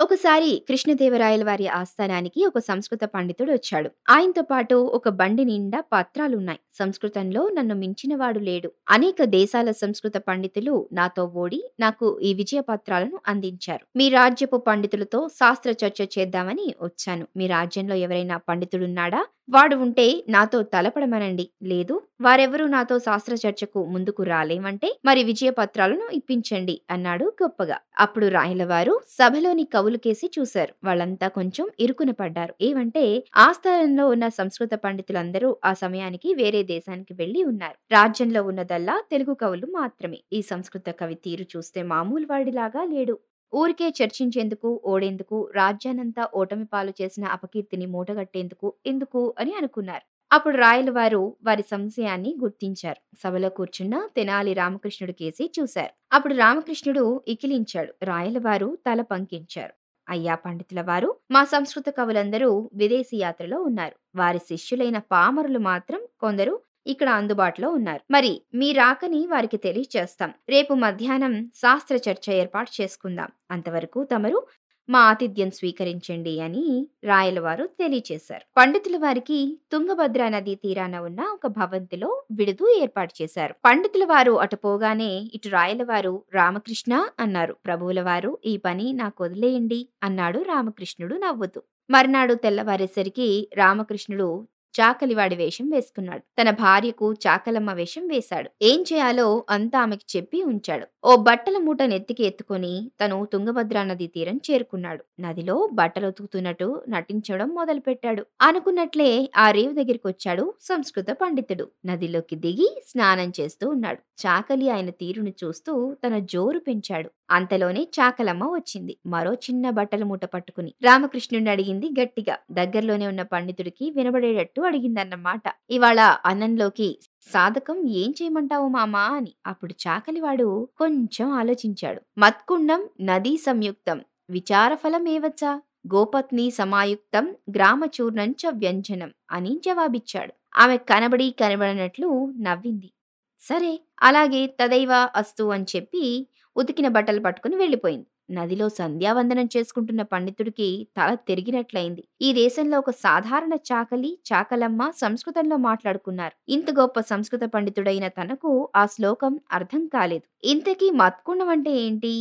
ఒకసారి కృష్ణదేవరాయల వారి ఆస్థానానికి ఒక సంస్కృత పండితుడు వచ్చాడు. ఆయనతో పాటు ఒక బండి నిండా పత్రాలున్నాయి. సంస్కృతంలో నన్ను మించినవాడు లేడు. అనేక దేశాల సంస్కృత పండితులు నాతో ఓడి నాకు ఈ విజయ పత్రాలను అందించారు. మీ రాజ్యపు పండితులతో శాస్త్ర చర్చ చేద్దామని వచ్చాను. మీ రాజ్యంలో ఎవరైనా పండితుడున్నాడా? వాడు ఉంటే నాతో తలపడమనండి. లేదు వారెవరూ నాతో శాస్త్ర చర్చకు ముందుకు రాలేమంటే మరి విజయ పత్రాలను ఇప్పించండి అన్నాడు గొప్పగా. అప్పుడు రాయలవారు సభలోని కవులుకేసి చూశారు. వాళ్ళంతా కొంచెం ఇరుకున పడ్డారు. ఏమంటే ఆ స్థలంలో ఉన్న సంస్కృత పండితులందరూ ఆ సమయానికి వేరే దేశానికి వెళ్ళి ఉన్నారు. రాజ్యంలో ఉన్నదల్లా తెలుగు కవులు మాత్రమే. ఈ సంస్కృత కవి తీరు చూస్తే మామూలు వాడిలాగా లేడు. ఊరికే చర్చించేందుకు ఓడేందుకు రాజ్యానంతా ఓటమి పాలు చేసిన అపకీర్తిని మూటగట్టేందుకు ఎందుకు అని అనుకున్నారు. అప్పుడు రాయల వారు వారి సంశయాన్ని గుర్తించారు. సభలో కూర్చున్న తెనాలి రామకృష్ణుడు కేసి చూశారు. అప్పుడు రామకృష్ణుడు ఇకిలించాడు. రాయలవారు తల పంకించారు. అయ్యా పండితుల వారు మా సంస్కృత కవులందరూ విదేశీ యాత్రలో ఉన్నారు. వారి శిష్యులైన పామరులు మాత్రం కొందరు ఇక్కడ అందుబాటులో ఉన్నారు. మరి మీ రాకని వారికి తెలియచేస్తాం. రేపు మధ్యాహ్నం శాస్త్ర చర్చ ఏర్పాటు చేసుకుందాం. అంతవరకు తమరు మా ఆతిథ్యం స్వీకరించండి అని రాయలవారు తెలియచేశారు. పండితుల వారికి తుంగభద్ర నదీ తీరాన ఉన్న ఒక భవంతిలో విడుదు ఏర్పాటు చేశారు. పండితుల వారు అటు పోగానే ఇటు రాయలవారు రామకృష్ణ అన్నారు. ప్రభువుల వారు ఈ పని నాకు వదిలేయండి అన్నాడు రామకృష్ణుడు నవ్వుతూ. మర్నాడు తెల్లవారేసరికి రామకృష్ణుడు చాకలివాడి వేషం వేసుకున్నాడు. తన భార్యకు చాకలమ్మ వేషం వేశాడు. ఏం చేయాలో అంతా ఆమెకి చెప్పి ఉంచాడు. ఓ బట్టల మూట నెత్తికి ఎత్తుకొని తను తుంగభద్రా నది తీరం చేరుకున్నాడు. నదిలో బట్టలు ఉతుకుతున్నట్టు నటించడం మొదలుపెట్టాడు. అనుకున్నట్లే ఆ రేవు దగ్గరికి వచ్చాడు సంస్కృత పండితుడు. నదిలోకి దిగి స్నానం చేస్తూ ఉన్నాడు. చాకలి ఆయన తీరును చూస్తూ తన జోరు పెంచాడు. అంతలోనే చాకలమ్మ వచ్చింది. మరో చిన్న బట్టలు మూట పట్టుకుని రామకృష్ణుడిని అడిగింది గట్టిగా. దగ్గరలోనే ఉన్న పండితుడికి వినబడేటట్టు అడిగిందన్నమాట. ఇవాళ అన్నంలోకి సాధకం ఏం చేయమంటావు మామా అని. అప్పుడు చాకలివాడు కొంచెం ఆలోచించాడు. మత్కుండం నదీ సంయుక్తం విచారఫలం ఏవచ్చా? గోపత్ని సమాయుక్తం గ్రామచూర్ణంచ వ్యంజనం అని జవాబిచ్చాడు. ఆమె కనబడి కనబడినట్లు నవ్వింది. సరే అలాగే తదైవ అస్తు అని చెప్పి ఉతికిన బట్టలు పట్టుకుని వెళ్ళిపోయింది. నదిలో సంధ్యావందనం చేసుకుంటున్న పండితుడికి తల తిరిగినట్లయింది. ఈ దేశంలో ఒక సాధారణ చాకలి చాకలమ్మ సంస్కృతంలో మాట్లాడుకున్నారు. ఇంత గొప్ప సంస్కృత పండితుడైన తనకు ఆ శ్లోకం అర్థం కాలేదు. ఇంతకీ మత్కుండం అంటే ఏంటి?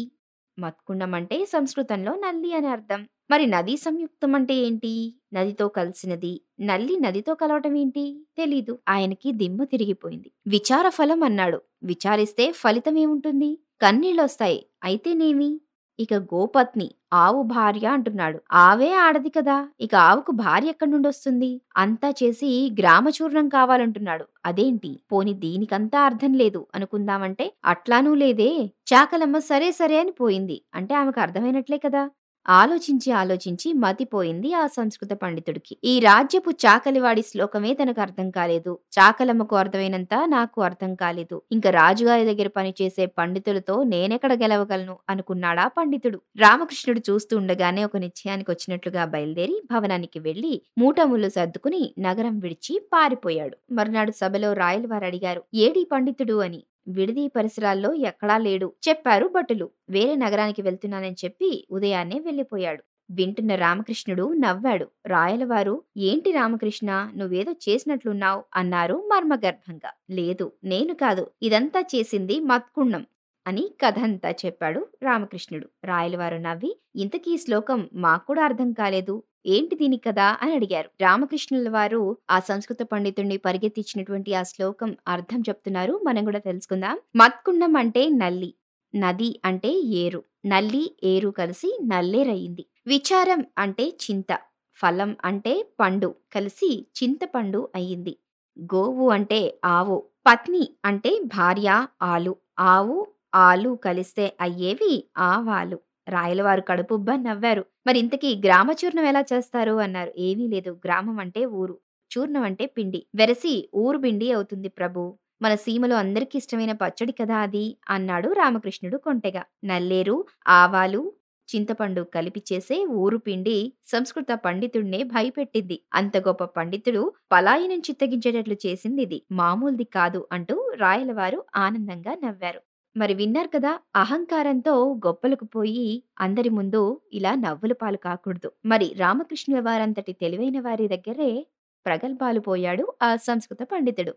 మత్కుండం అంటే సంస్కృతంలో నల్లి అని అర్థం. మరి నదీ సంయుక్తం అంటే ఏంటి? నదితో కలిసినది నల్లి నదితో కలవటం ఏంటి? తెలీదు. ఆయనకి దిమ్మ తిరిగిపోయింది. విచార ఫలం అన్నాడు. విచారిస్తే ఫలితం ఏముంటుంది కన్నీళ్ళొస్తాయి. అయితేనేమి? ఇక గోపత్ని ఆవు భార్య అంటున్నాడు. ఆవే ఆడది కదా ఇక ఆవుకు భార్య ఎక్కడి నుండి వస్తుంది? అంతా చేసి గ్రామచూర్ణం కావాలంటున్నాడు. అదేంటి? పోని దీనికంతా అర్థం లేదు. అనుకుందామంటే అట్లానూ లేదే. చాకలమ్మ సరే సరే అని పోయింది. అంటే ఆమెకు అర్థమైనట్లే కదా? ఆలోచించి ఆలోచించి మతిపోయింది ఆ సంస్కృత పండితుడికి. ఈ రాజ్యపు చాకలివాడి శ్లోకమే తనకు అర్థం కాలేదు. చాకలమ్మకు అర్థమైనంత నాకు అర్థం కాలేదు. ఇంకా రాజుగారి దగ్గర పనిచేసే పండితులతో నేనెక్కడ గెలవగలను? అనుకున్నాడా పండితుడు. రామకృష్ణుడు చూస్తూ ఉండగానే ఒక నిశ్చయానికి వచ్చినట్లుగా బయలుదేరి భవనానికి వెళ్ళి మూటములు సర్దుకుని నగరం విడిచి పారిపోయాడు. మర్నాడు సభలో రాయలవారు అడిగారు ఏడీ పండితుడు అని. విడిది పరిసరాల్లో ఎక్కడా లేడు. చెప్పారు భటులు. వేరే నగరానికి వెళ్తున్నానని చెప్పి ఉదయాన్నే వెళ్ళిపోయాడు. వింటున్న రామకృష్ణుడు నవ్వాడు. రాయలవారు ఏంటి రామకృష్ణ? నువ్వేదో చేసినట్లున్నావు అన్నారు మర్మగర్భంగా. లేదు నేను కాదు. ఇదంతా చేసింది మత్కుండం అని కథంతా చెప్పాడు రామకృష్ణుడు. రాయలవారు నవ్వి ఇంతకీ శ్లోకం మాకు కూడా అర్థం కాలేదు. ఏంటి దీని కదా అని అడిగారు. రామకృష్ణుల వారు ఆ సంస్కృత పండితుడిని పరిగెత్తిచ్చినటువంటి ఆ శ్లోకం అర్థం చెప్తున్నారు. మనం కూడా తెలుసుకుందాం. మత్కుండం అంటే నల్లి నది అంటే ఏరు నల్లి ఏరు కలిసి నల్లేరయింది. విచారం అంటే చింత ఫలం అంటే పండు కలిసి చింతపండు అయ్యింది గోవు అంటే ఆవు పత్ని అంటే భార్య ఆలు ఆవు ఆలు కలిస్తే అయ్యేవి ఆవాలు. రాయలవారు కడుపుబ్బ నవ్వారు. మరి ఇంతకీ గ్రామ చూర్ణం ఎలా చేస్తారు? అన్నారు. ఏమీ లేదు. గ్రామం అంటే ఊరు. చూర్ణం అంటే పిండి. వెరసి ఊరు పిండి అవుతుంది ప్రభు. మన సీమలో అందరికీ ఇష్టమైన పచ్చడి కదా అది? అన్నాడు రామకృష్ణుడు కొంటెగా. నల్లేరు ఆవాలు చింతపండు కలిపి చేసే ఊరు పిండి సంస్కృత పండితుడినే భయపెట్టింది అంత గొప్ప పండితుడు పలాయి నుంచి తగ్గించేటట్లు చేసింది ఇది మామూలుది కాదు అంటూ రాయలవారు ఆనందంగా నవ్వారు. మరి విన్నారు కదా! అహంకారంతో గొప్పలకు పోయి అందరి ముందు ఇలా నవ్వుల పాలు కాకూడదు. మరి రామకృష్ణుల వారంతటి తెలివైన వారి దగ్గరే ప్రగల్భాలు పోయాడు ఆ సంస్కృత పండితుడు.